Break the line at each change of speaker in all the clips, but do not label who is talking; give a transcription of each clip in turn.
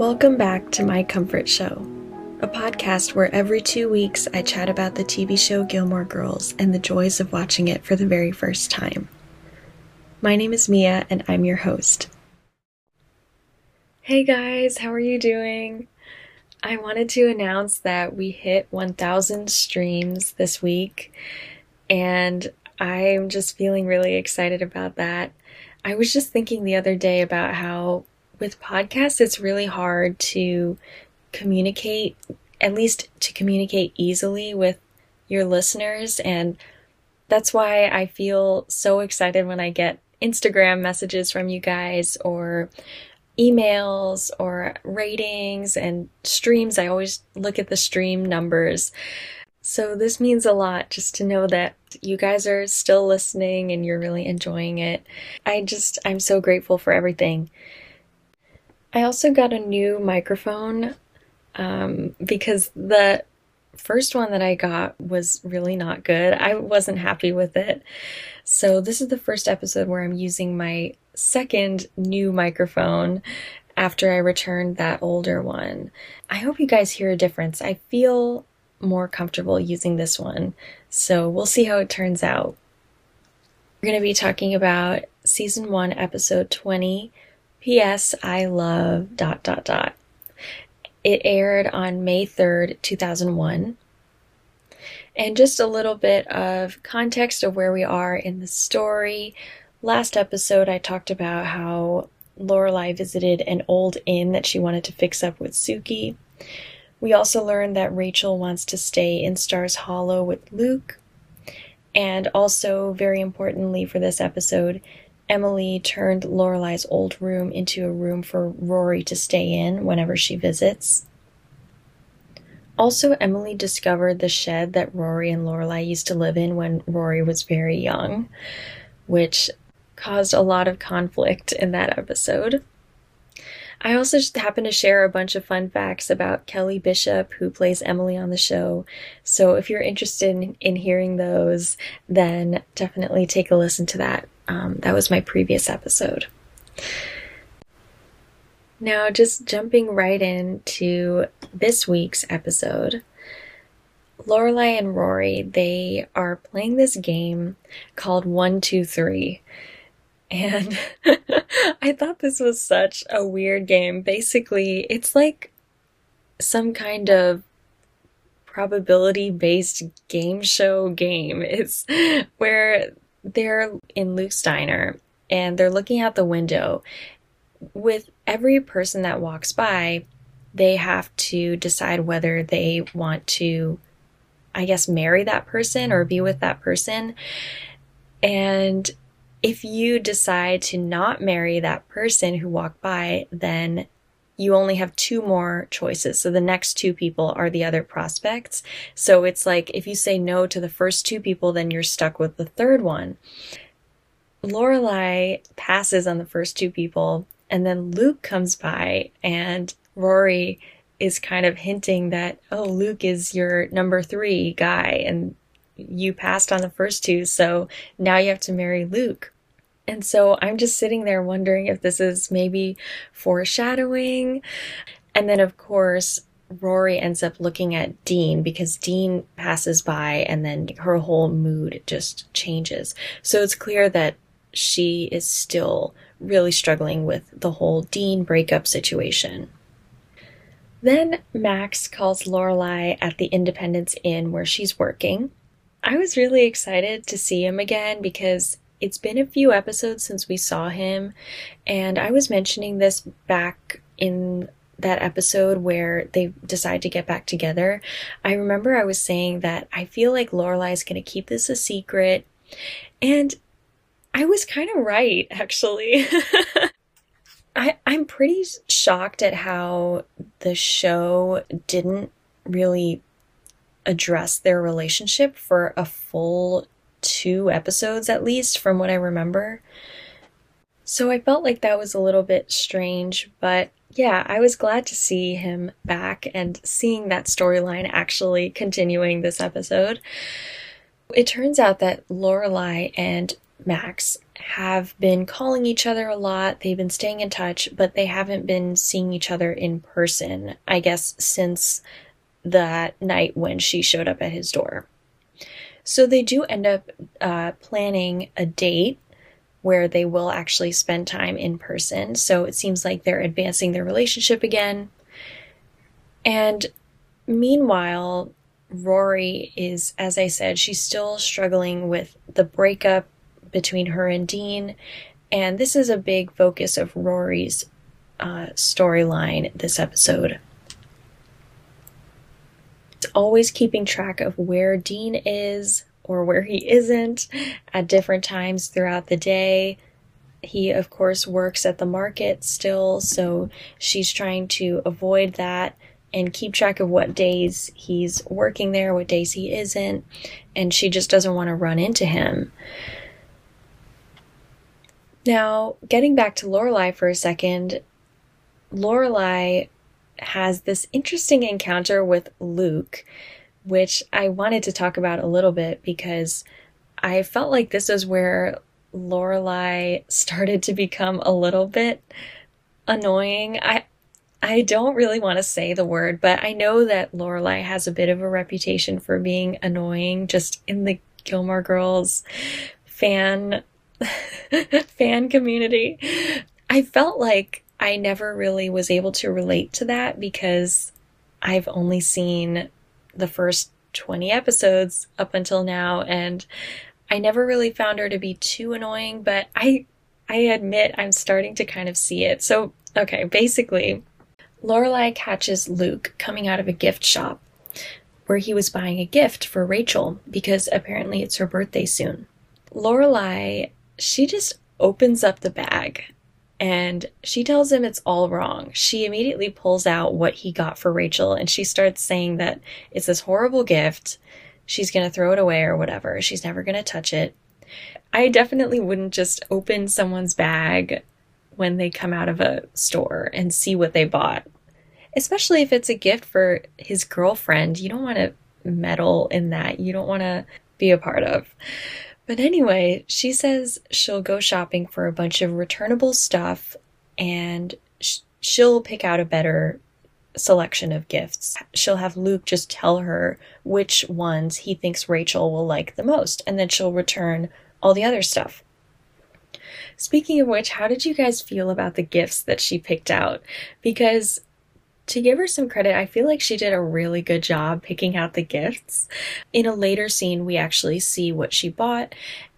Welcome back to My Comfort Show, a podcast where every two weeks I chat about the TV show Gilmore Girls and the joys of watching it for the very first time. My name is Mia and I'm your host. Hey guys, how are you doing? I wanted to announce that we hit 1,000 streams this week, and I'm just feeling really excited about that. I was just thinking the other day about how with podcasts, it's really hard to communicate, at least to communicate easily with your listeners. And that's why I feel so excited when I get Instagram messages from you guys or emails or ratings and streams. I always look at the stream numbers. So this means a lot just to know that you guys are still listening and you're really enjoying it. I just, I'm so grateful for everything. I also got a new microphone um, because the first one that I got was really not good. I wasn't happy with it. So, this is the first episode where I'm using my second new microphone after I returned that older one. I hope you guys hear a difference. I feel more comfortable using this one. So, we'll see how it turns out. We're going to be talking about season 1, episode 20 P.S. I love dot dot dot. It aired on May 3rd, 2001. And just a little bit of context of where we are in the story. Last episode, I talked about how Lorelai visited an old inn that she wanted to fix up with Sookie. We also learned that Rachel wants to stay in Stars Hollow with Luke. And also, very importantly for this episode, Emily turned Lorelai's old room into a room for Rory to stay in whenever she visits. Also, Emily discovered the shed that Rory and Lorelai used to live in when Rory was very young, which caused a lot of conflict in that episode. I also just happened to share a bunch of fun facts about Kelly Bishop, who plays Emily on the show. So if you're interested in, in hearing those, then definitely take a listen to that. Um, that was my previous episode. Now, just jumping right into this week's episode, Lorelai and Rory, they are playing this game called One, Two, Three. And I thought this was such a weird game. Basically, it's like some kind of probability based game show game. It's where they're in Luke's diner and they're looking out the window. With every person that walks by, they have to decide whether they want to, I guess, marry that person or be with that person. And if you decide to not marry that person who walked by, then you only have two more choices. So the next two people are the other prospects. So it's like if you say no to the first two people, then you're stuck with the third one. Lorelai passes on the first two people, and then Luke comes by, and Rory is kind of hinting that, oh, Luke is your number three guy, and you passed on the first two, so now you have to marry Luke. And so I'm just sitting there wondering if this is maybe foreshadowing. And then, of course, Rory ends up looking at Dean because Dean passes by and then her whole mood just changes. So it's clear that she is still really struggling with the whole Dean breakup situation. Then Max calls Lorelai at the Independence Inn where she's working. I was really excited to see him again because it's been a few episodes since we saw him, and I was mentioning this back in that episode where they decide to get back together. I remember I was saying that I feel like Lorelai is going to keep this a secret, and I was kind of right, actually. I, I'm pretty shocked at how the show didn't really address their relationship for a full two episodes at least, from what I remember. So I felt like that was a little bit strange, but yeah, I was glad to see him back and seeing that storyline actually continuing this episode. It turns out that Lorelai and Max have been calling each other a lot. They've been staying in touch, but they haven't been seeing each other in person, I guess, since that night when she showed up at his door. So they do end up uh, planning a date where they will actually spend time in person. So it seems like they're advancing their relationship again. And meanwhile, Rory is, as I said, she's still struggling with the breakup between her and Dean. And this is a big focus of Rory's uh, storyline this episode. It's always keeping track of where Dean is or where he isn't at different times throughout the day. He, of course, works at the market still, so she's trying to avoid that and keep track of what days he's working there, what days he isn't, and she just doesn't want to run into him. Now, getting back to Lorelai for a second, Lorelai has this interesting encounter with Luke, which I wanted to talk about a little bit because I felt like this is where Lorelai started to become a little bit annoying. I I don't really want to say the word, but I know that Lorelai has a bit of a reputation for being annoying just in the Gilmore Girls fan fan community. I felt like I never really was able to relate to that because I've only seen the first 20 episodes up until now and I never really found her to be too annoying, but I I admit I'm starting to kind of see it. So, okay, basically, Lorelai catches Luke coming out of a gift shop where he was buying a gift for Rachel because apparently it's her birthday soon. Lorelai, she just opens up the bag and she tells him it's all wrong. She immediately pulls out what he got for Rachel and she starts saying that it's this horrible gift. She's going to throw it away or whatever. She's never going to touch it. I definitely wouldn't just open someone's bag when they come out of a store and see what they bought. Especially if it's a gift for his girlfriend. You don't want to meddle in that. You don't want to be a part of. But anyway, she says she'll go shopping for a bunch of returnable stuff and sh- she'll pick out a better selection of gifts. She'll have Luke just tell her which ones he thinks Rachel will like the most, and then she'll return all the other stuff. Speaking of which, how did you guys feel about the gifts that she picked out? Because to give her some credit, I feel like she did a really good job picking out the gifts. In a later scene, we actually see what she bought,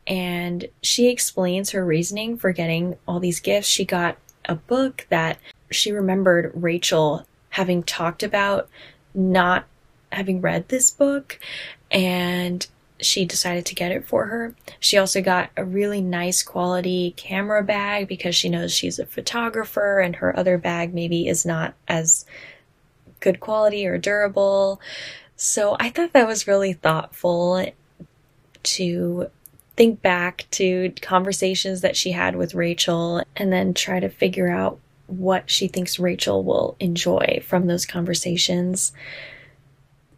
and she explains her reasoning for getting all these gifts. She got a book that she remembered Rachel having talked about not having read this book, and she decided to get it for her. She also got a really nice quality camera bag because she knows she's a photographer and her other bag maybe is not as good quality or durable. So I thought that was really thoughtful to think back to conversations that she had with Rachel and then try to figure out what she thinks Rachel will enjoy from those conversations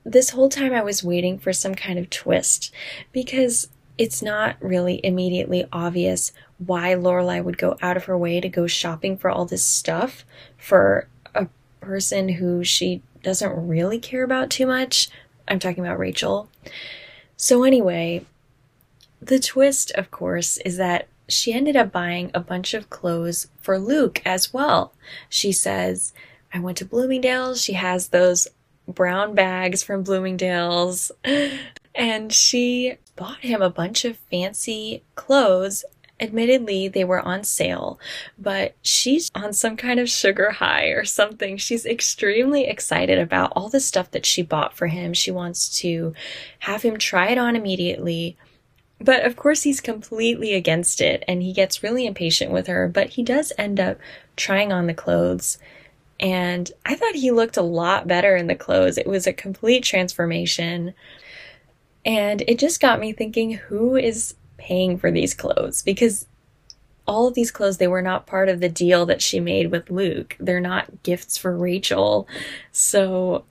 this whole time I was waiting for some kind of twist because it's not really immediately obvious why Lorelai would go out of her way to go shopping for all this stuff for a person who she doesn't really care about too much. I'm talking about Rachel. So, anyway, the twist, of course, is that she ended up buying a bunch of clothes for Luke as well. She says, I went to Bloomingdale's. She has those brown bags from Bloomingdale's. And she bought him a bunch of fancy clothes. Admittedly, they were on sale, but she's on some kind of sugar high or something. She's extremely excited about all the stuff that she bought for him. She wants to have him try it on immediately. But of course, he's completely against it and he gets really impatient with her. But he does end up trying on the clothes and I thought he looked a lot better in the clothes. It was a complete transformation. And it just got me thinking who is paying for these clothes? Because all of these clothes, they were not part of the deal that she made with Luke. They're not gifts for Rachel. So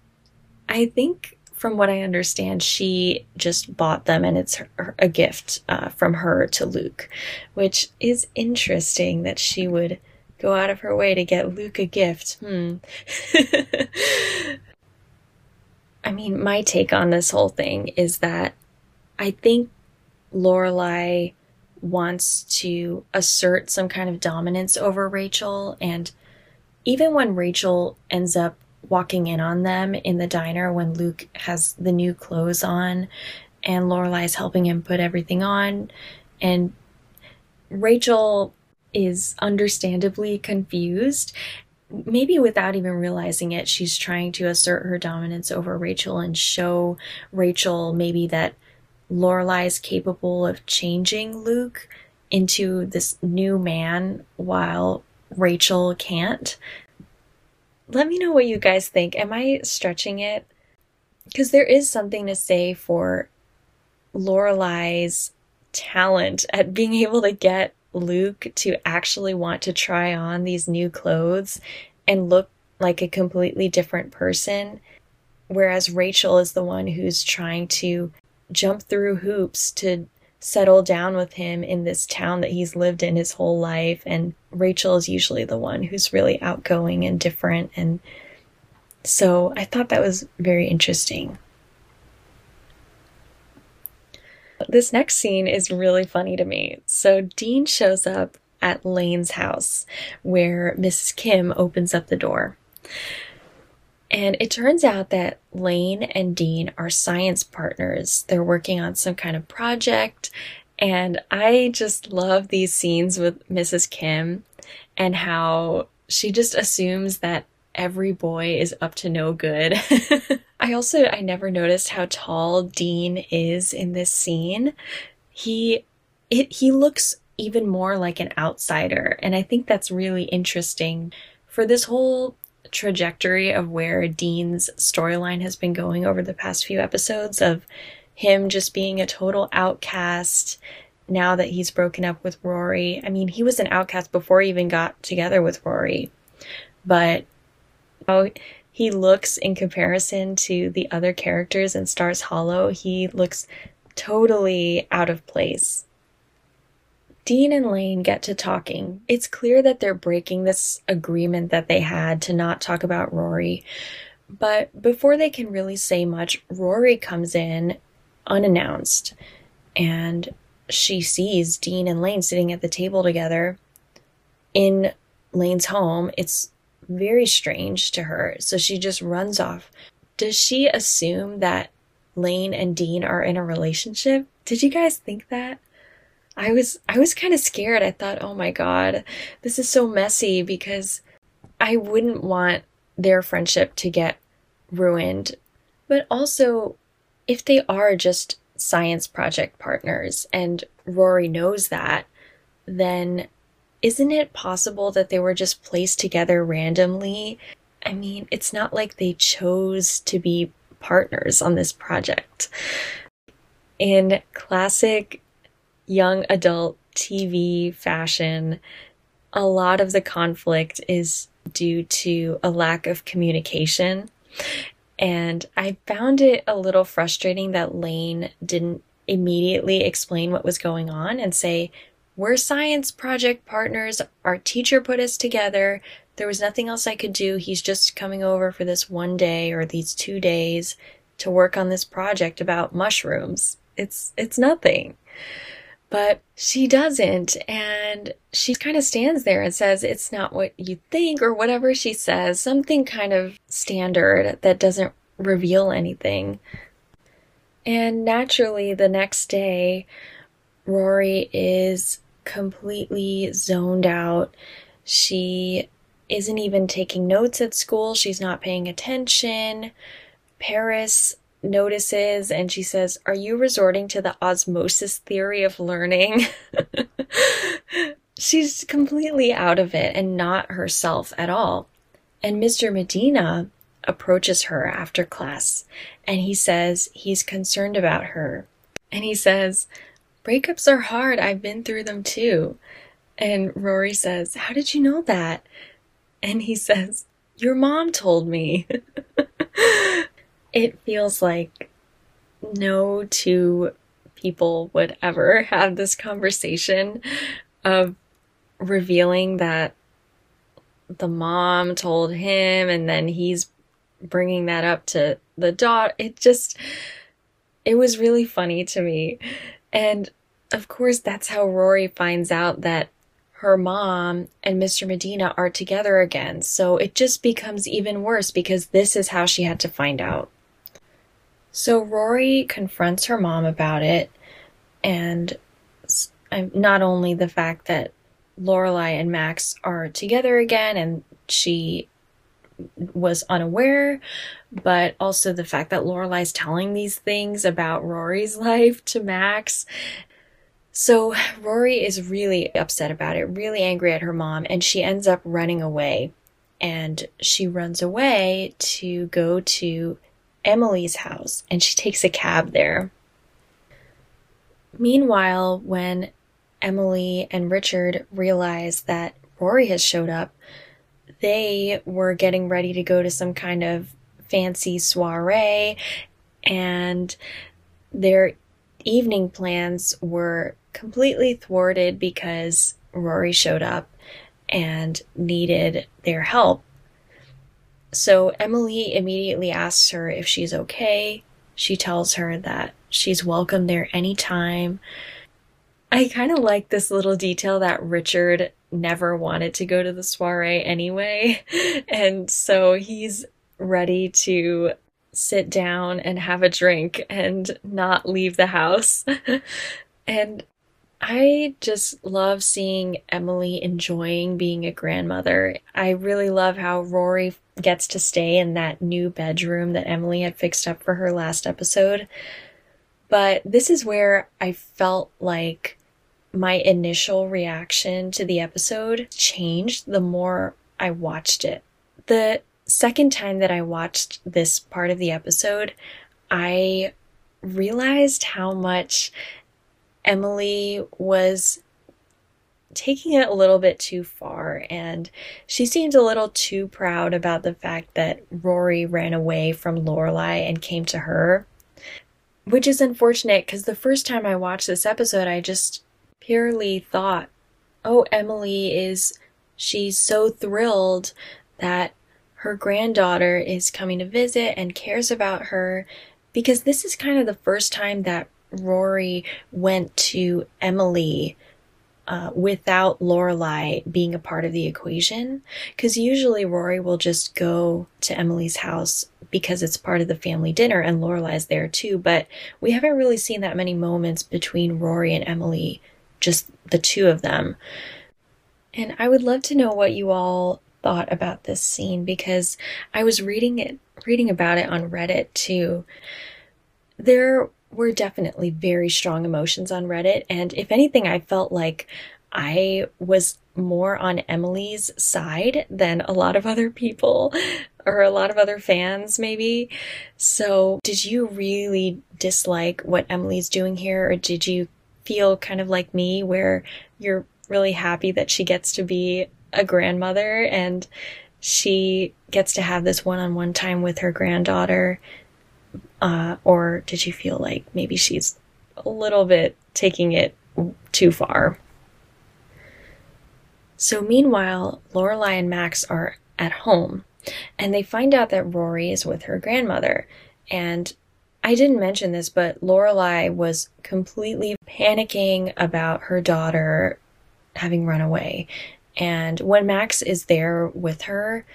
I think from what I understand, she just bought them and it's her, a gift uh, from her to Luke, which is interesting that she would go out of her way to get Luke a gift. Hmm. I mean, my take on this whole thing is that I think Lorelai wants to assert some kind of dominance over Rachel and even when Rachel ends up walking in on them in the diner when Luke has the new clothes on and Lorelai's helping him put everything on and Rachel is understandably confused maybe without even realizing it she's trying to assert her dominance over Rachel and show Rachel maybe that Lorelai is capable of changing Luke into this new man while Rachel can't let me know what you guys think. Am I stretching it? Because there is something to say for Lorelai's talent at being able to get Luke to actually want to try on these new clothes and look like a completely different person. Whereas Rachel is the one who's trying to jump through hoops to settle down with him in this town that he's lived in his whole life. And Rachel is usually the one who's really outgoing and different. And so I thought that was very interesting. This next scene is really funny to me. So Dean shows up at Lane's house where Mrs. Kim opens up the door. And it turns out that Lane and Dean are science partners. They're working on some kind of project. And I just love these scenes with Mrs. Kim and how she just assumes that every boy is up to no good. I also I never noticed how tall Dean is in this scene. He it he looks even more like an outsider and I think that's really interesting for this whole trajectory of where Dean's storyline has been going over the past few episodes of him just being a total outcast now that he's broken up with Rory. I mean, he was an outcast before he even got together with Rory, but how he looks in comparison to the other characters in Stars Hollow, he looks totally out of place. Dean and Lane get to talking. It's clear that they're breaking this agreement that they had to not talk about Rory. But before they can really say much, Rory comes in unannounced and she sees Dean and Lane sitting at the table together in Lane's home. It's very strange to her. So she just runs off. Does she assume that Lane and Dean are in a relationship? Did you guys think that? I was I was kind of scared. I thought, "Oh my god, this is so messy because I wouldn't want their friendship to get ruined." But also, if they are just science project partners and Rory knows that, then isn't it possible that they were just placed together randomly? I mean, it's not like they chose to be partners on this project. In classic young adult TV fashion, a lot of the conflict is due to a lack of communication. And I found it a little frustrating that Lane didn't immediately explain what was going on and say, We're science project partners. Our teacher put us together. There was nothing else I could do. He's just coming over for this one day or these two days to work on this project about mushrooms. It's it's nothing. But she doesn't. And she kind of stands there and says, It's not what you think, or whatever she says, something kind of standard that doesn't reveal anything. And naturally, the next day, Rory is completely zoned out. She isn't even taking notes at school, she's not paying attention. Paris notices and she says, Are you resorting to the osmosis theory of learning? She's completely out of it and not herself at all. And Mr. Medina approaches her after class and he says he's concerned about her. And he says, Breakups are hard. I've been through them too. And Rory says, How did you know that? And he says, Your mom told me. it feels like no two people would ever have this conversation of revealing that the mom told him and then he's bringing that up to the daughter. It just, it was really funny to me. And of course, that's how Rory finds out that her mom and Mr. Medina are together again. So it just becomes even worse because this is how she had to find out. So Rory confronts her mom about it, and um, not only the fact that Lorelai and Max are together again and she was unaware, but also the fact that Lorelai's telling these things about Rory's life to Max. So Rory is really upset about it, really angry at her mom, and she ends up running away. And she runs away to go to Emily's house and she takes a cab there. Meanwhile, when Emily and Richard realize that Rory has showed up, they were getting ready to go to some kind of fancy soiree and their evening plans were completely thwarted because Rory showed up and needed their help. So Emily immediately asks her if she's okay. She tells her that she's welcome there anytime. I kind of like this little detail that Richard never wanted to go to the soiree anyway. And so he's ready to sit down and have a drink and not leave the house. and I just love seeing Emily enjoying being a grandmother. I really love how Rory gets to stay in that new bedroom that Emily had fixed up for her last episode. But this is where I felt like my initial reaction to the episode changed the more I watched it. The second time that I watched this part of the episode, I realized how much Emily was taking it a little bit too far, and she seemed a little too proud about the fact that Rory ran away from Lorelai and came to her. Which is unfortunate because the first time I watched this episode, I just purely thought, oh, Emily is, she's so thrilled that her granddaughter is coming to visit and cares about her because this is kind of the first time that Rory went to Emily uh, without Lorelai being a part of the equation. Because usually Rory will just go to Emily's house because it's part of the family dinner and Lorelai's there too. But we haven't really seen that many moments between Rory and Emily, just the two of them. And I would love to know what you all thought about this scene because I was reading it, reading about it on Reddit too. There were definitely very strong emotions on Reddit. And if anything, I felt like I was more on Emily's side than a lot of other people or a lot of other fans, maybe. So, did you really dislike what Emily's doing here, or did you feel kind of like me where you're really happy that she gets to be a grandmother and she gets to have this one on one time with her granddaughter uh, or did you feel like maybe she's a little bit taking it too far? So meanwhile, Lorelai and Max are at home and they find out that Rory is with her grandmother. And I didn't mention this, but Lorelai was completely panicking about her daughter having run away. And when Max is there with her,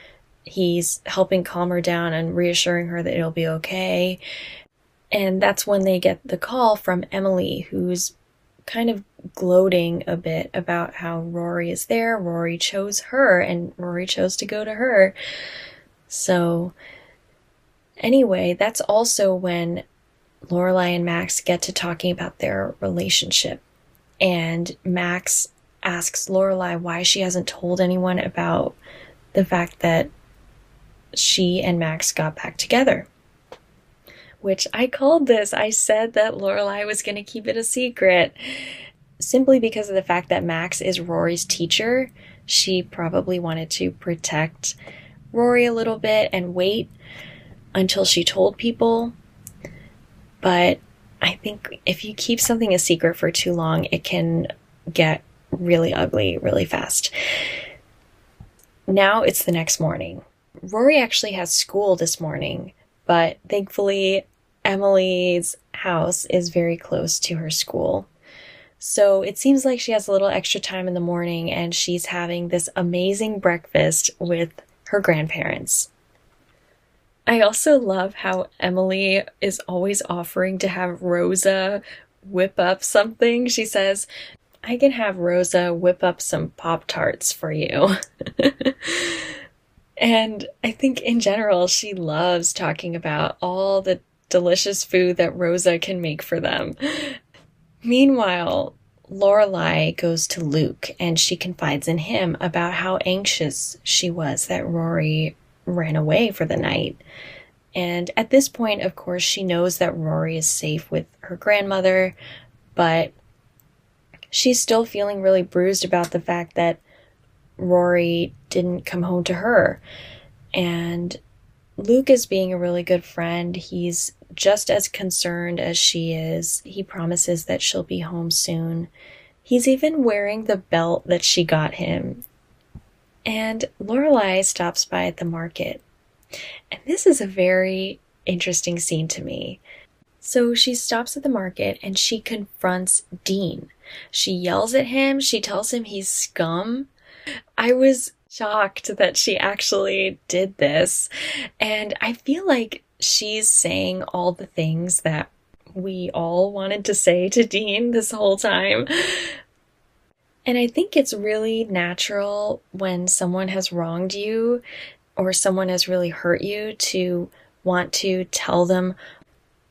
he's helping calm her down and reassuring her that it'll be okay. And that's when they get the call from Emily, who's kind of gloating a bit about how Rory is there. Rory chose her, and Rory chose to go to her. So, anyway, that's also when Lorelai and Max get to talking about their relationship. And Max asks Lorelai why she hasn't told anyone about the fact that she and Max got back together. Which I called this. I said that Lorelai was going to keep it a secret. Simply because of the fact that Max is Rory's teacher, she probably wanted to protect Rory a little bit and wait. Until she told people. But I think if you keep something a secret for too long, it can get really ugly really fast. Now it's the next morning. Rory actually has school this morning, but thankfully, Emily's house is very close to her school. So it seems like she has a little extra time in the morning and she's having this amazing breakfast with her grandparents. I also love how Emily is always offering to have Rosa whip up something. She says, I can have Rosa whip up some Pop Tarts for you. and I think in general, she loves talking about all the delicious food that Rosa can make for them. Meanwhile, Lorelai goes to Luke and she confides in him about how anxious she was that Rory ran away for the night. And at this point, of course, she knows that Rory is safe with her grandmother, but she's still feeling really bruised about the fact that Rory didn't come home to her. And Luke is being a really good friend. He's just as concerned as she is. He promises that she'll be home soon. He's even wearing the belt that she got him. And Lorelai stops by at the market. And this is a very interesting scene to me. So she stops at the market and she confronts Dean. She yells at him, she tells him he's scum. I was shocked that she actually did this. And I feel like she's saying all the things that we all wanted to say to Dean this whole time. And I think it's really natural when someone has wronged you or someone has really hurt you to want to tell them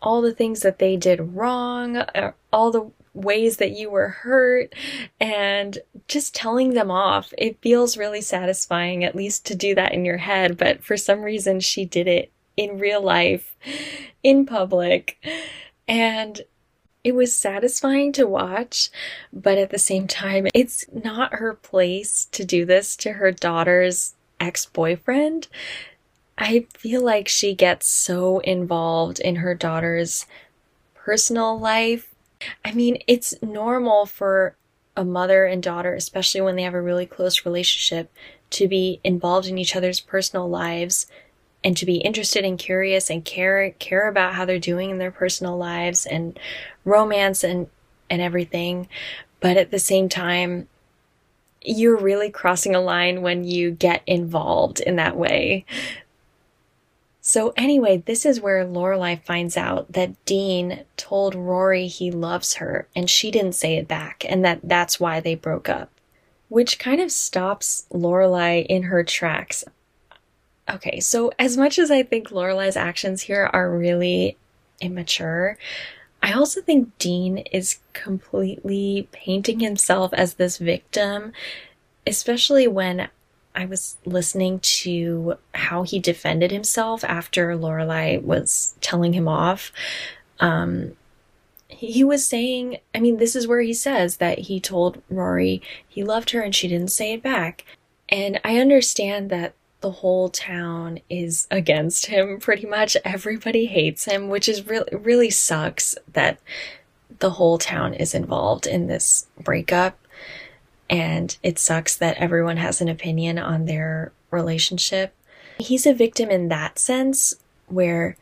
all the things that they did wrong, uh, all the ways that you were hurt, and just telling them off. It feels really satisfying, at least to do that in your head, but for some reason, she did it in real life, in public. And it was satisfying to watch, but at the same time, it's not her place to do this to her daughter's ex boyfriend. I feel like she gets so involved in her daughter's personal life. I mean, it's normal for a mother and daughter, especially when they have a really close relationship, to be involved in each other's personal lives and to be interested and curious and care care about how they're doing in their personal lives and romance and and everything but at the same time you're really crossing a line when you get involved in that way so anyway, this is where Lorelai finds out that Dean told Rory he loves her and she didn't say it back and that that's why they broke up. Which kind of stops Lorelai in her tracks. Okay, so as much as I think Lorelai's actions here are really immature, I also think Dean is completely painting himself as this victim, especially when I was listening to how he defended himself after Lorelai was telling him off. Um, he was saying, I mean, this is where he says that he told Rory he loved her and she didn't say it back. And I understand that the whole town is against him pretty much. Everybody hates him, which is really really sucks that the whole town is involved in this breakup. And it sucks that everyone has an opinion on their relationship. He's a victim in that sense where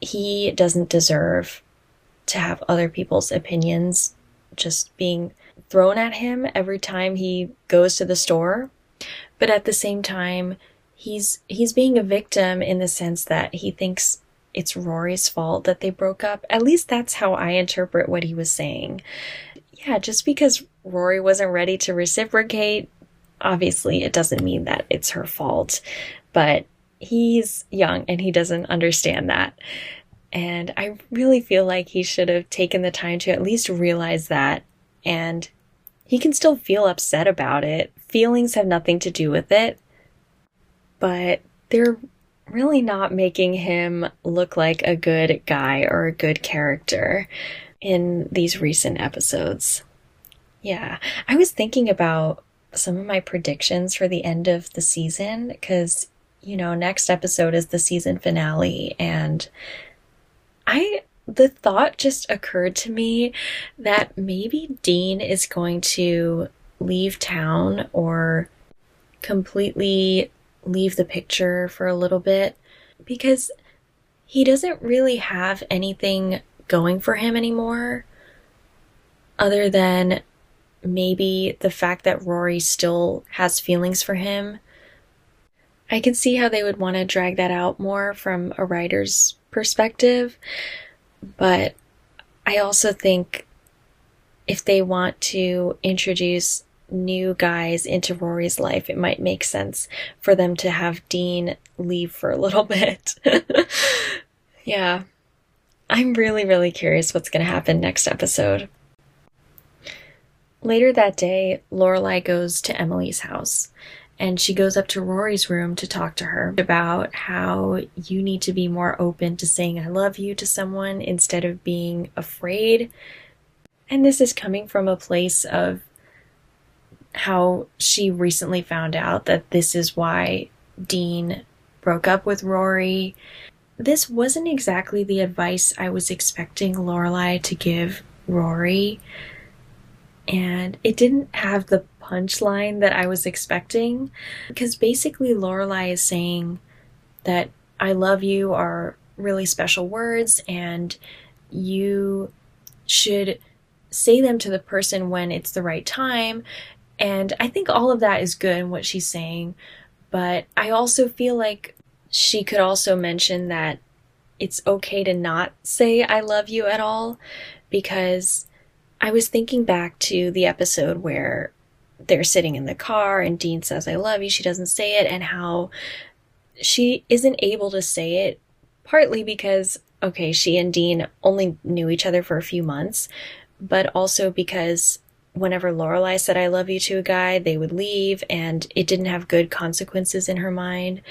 he doesn't deserve to have other people's opinions just being thrown at him every time he goes to the store but at the same time, he's he's being a victim in the sense that he thinks it's Rory's fault that they broke up. At least that's how I interpret what he was saying. Yeah, just because Rory wasn't ready to reciprocate, obviously it doesn't mean that it's her fault. But he's young and he doesn't understand that. And I really feel like he should have taken the time to at least realize that. And he can still feel upset about it feelings have nothing to do with it, but they're really not making him look like a good guy or a good character in these recent episodes. Yeah, I was thinking about some of my predictions for the end of the season because you know, next episode is the season finale and I the thought just occurred to me that maybe Dean is going to leave town or completely leave the picture for a little bit because he doesn't really have anything going for him anymore other than maybe the fact that Rory still has feelings for him. I can see how they would want to drag that out more from a writer's perspective, but I also think if they want to introduce new guys into Rory's life, it might make sense for them to have Dean leave for a little bit. yeah. I'm really, really curious what's going to happen next episode. Later that day, Lorelai goes to Emily's house and she goes up to Rory's room to talk to her about how you need to be more open to saying I love you to someone instead of being afraid. And this is coming from a place of how she recently found out that this is why Dean broke up with Rory. This wasn't exactly the advice I was expecting Lorelai to give Rory and it didn't have the punchline that I was expecting because basically Lorelai is saying that I love you are really special words and you should say them to the person when it's the right time and I think all of that is good in what she's saying but I also feel like she could also mention that it's okay to not say I love you at all because I was thinking back to the episode where they're sitting in the car and Dean says, I love you. She doesn't say it, and how she isn't able to say it, partly because, okay, she and Dean only knew each other for a few months, but also because whenever Lorelai said I love you to a guy, they would leave and it didn't have good consequences in her mind.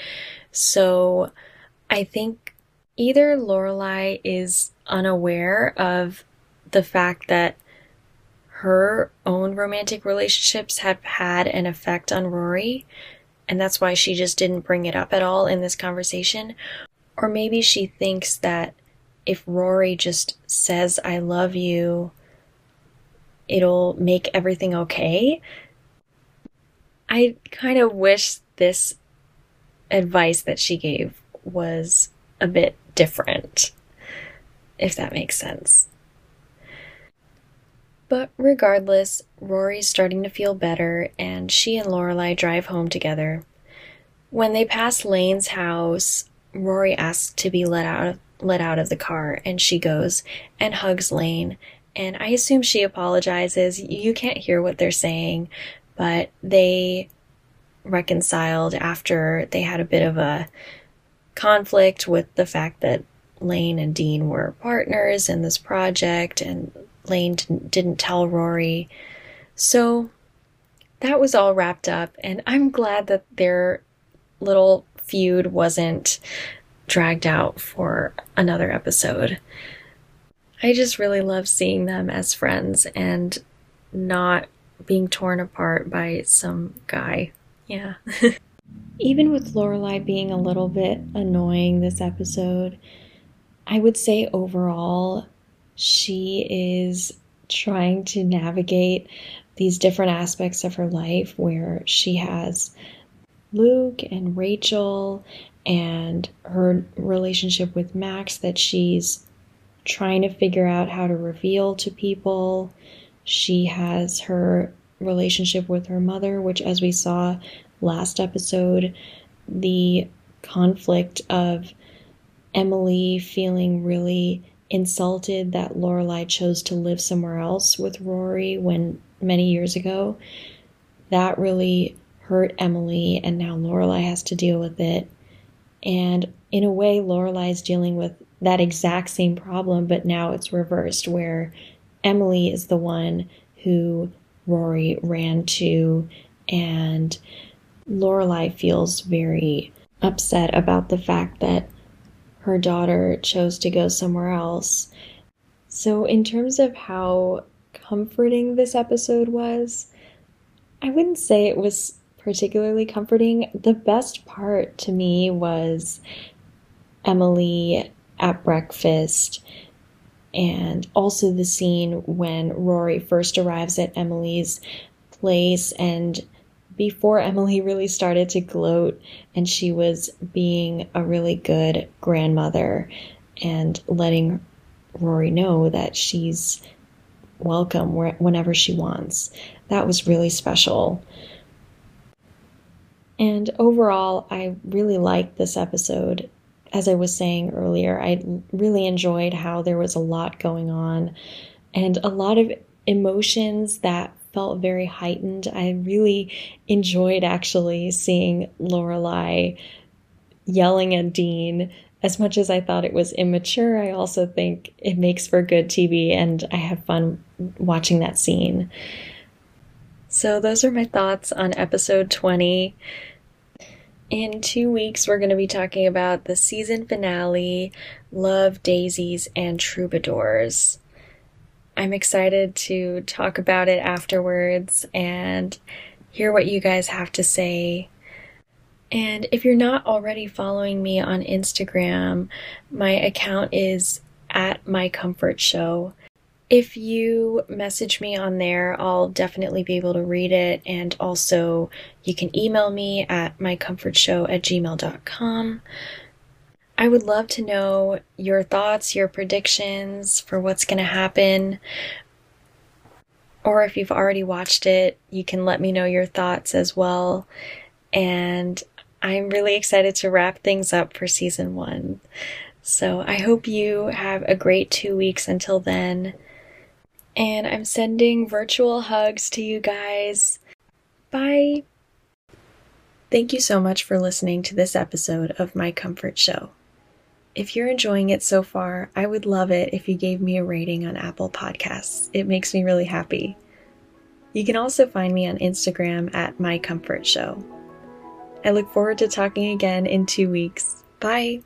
So I think either Lorelai is unaware of the fact that her own romantic relationships have had an effect on Rory, and that's why she just didn't bring it up at all in this conversation. Or maybe she thinks that if Rory just says, I love you, it'll make everything okay. I kind of wish this advice that she gave was a bit different, if that makes sense. But regardless, Rory's starting to feel better, and she and Lorelai drive home together. When they pass Lane's house, Rory asks to be let out let out of the car, and she goes and hugs Lane. And I assume she apologizes. You can't hear what they're saying, but they reconciled after they had a bit of a conflict with the fact that Lane and Dean were partners in this project, and Lane didn't, tell Rory. So that was all wrapped up, and I'm glad that their little feud wasn't dragged out for another episode. I just really love seeing them as friends and not being torn apart by some guy. Yeah. Even with Lorelai being a little bit annoying this episode, I would say overall she is trying to navigate these different aspects of her life where she has Luke and Rachel and her relationship with Max that she's trying to figure out how to reveal to people. She has her relationship with her mother, which, as we saw last episode, the conflict of Emily feeling really insulted that Lorelai chose to live somewhere else with Rory when many years ago. That really hurt Emily, and now Lorelai has to deal with it. And in a way, Lorelai is dealing with that exact same problem, but now it's reversed, where Emily is the one who Rory ran to, and Lorelai feels very upset about the fact that her daughter chose to go somewhere else. So, in terms of how comforting this episode was, I wouldn't say it was particularly comforting. The best part to me was Emily at breakfast and also the scene when Rory first arrives at Emily's place and before Emily really started to gloat and she was being a really good grandmother and letting Rory know that she's welcome whenever she wants. That was really special. And overall, I really liked this episode. As I was saying earlier, I really enjoyed how there was a lot going on and a lot of emotions that felt very heightened. I really enjoyed actually seeing Lorelai yelling at Dean. As much as I thought it was immature, I also think it makes for good TV, and I have fun watching that scene. So, those are my thoughts on episode 20. In two weeks, we're going to be talking about the season finale Love, Daisies, and Troubadours. I'm excited to talk about it afterwards and hear what you guys have to say. And if you're not already following me on Instagram, my account is at my comfort show. If you message me on there, I'll definitely be able to read it. And also, you can email me at mycomfortshow at gmail.com. I would love to know your thoughts, your predictions for what's going to happen. Or if you've already watched it, you can let me know your thoughts as well. And I'm really excited to wrap things up for season one. So I hope you have a great two weeks until then and I'm sending virtual hugs to you guys. Bye. Thank you so much for listening to this episode of My Comfort Show. If you're enjoying it so far, I would love it if you gave me a rating on Apple Podcasts. It makes me really happy. You can also find me on Instagram at My Comfort Show. I look forward to talking again in two weeks. Bye.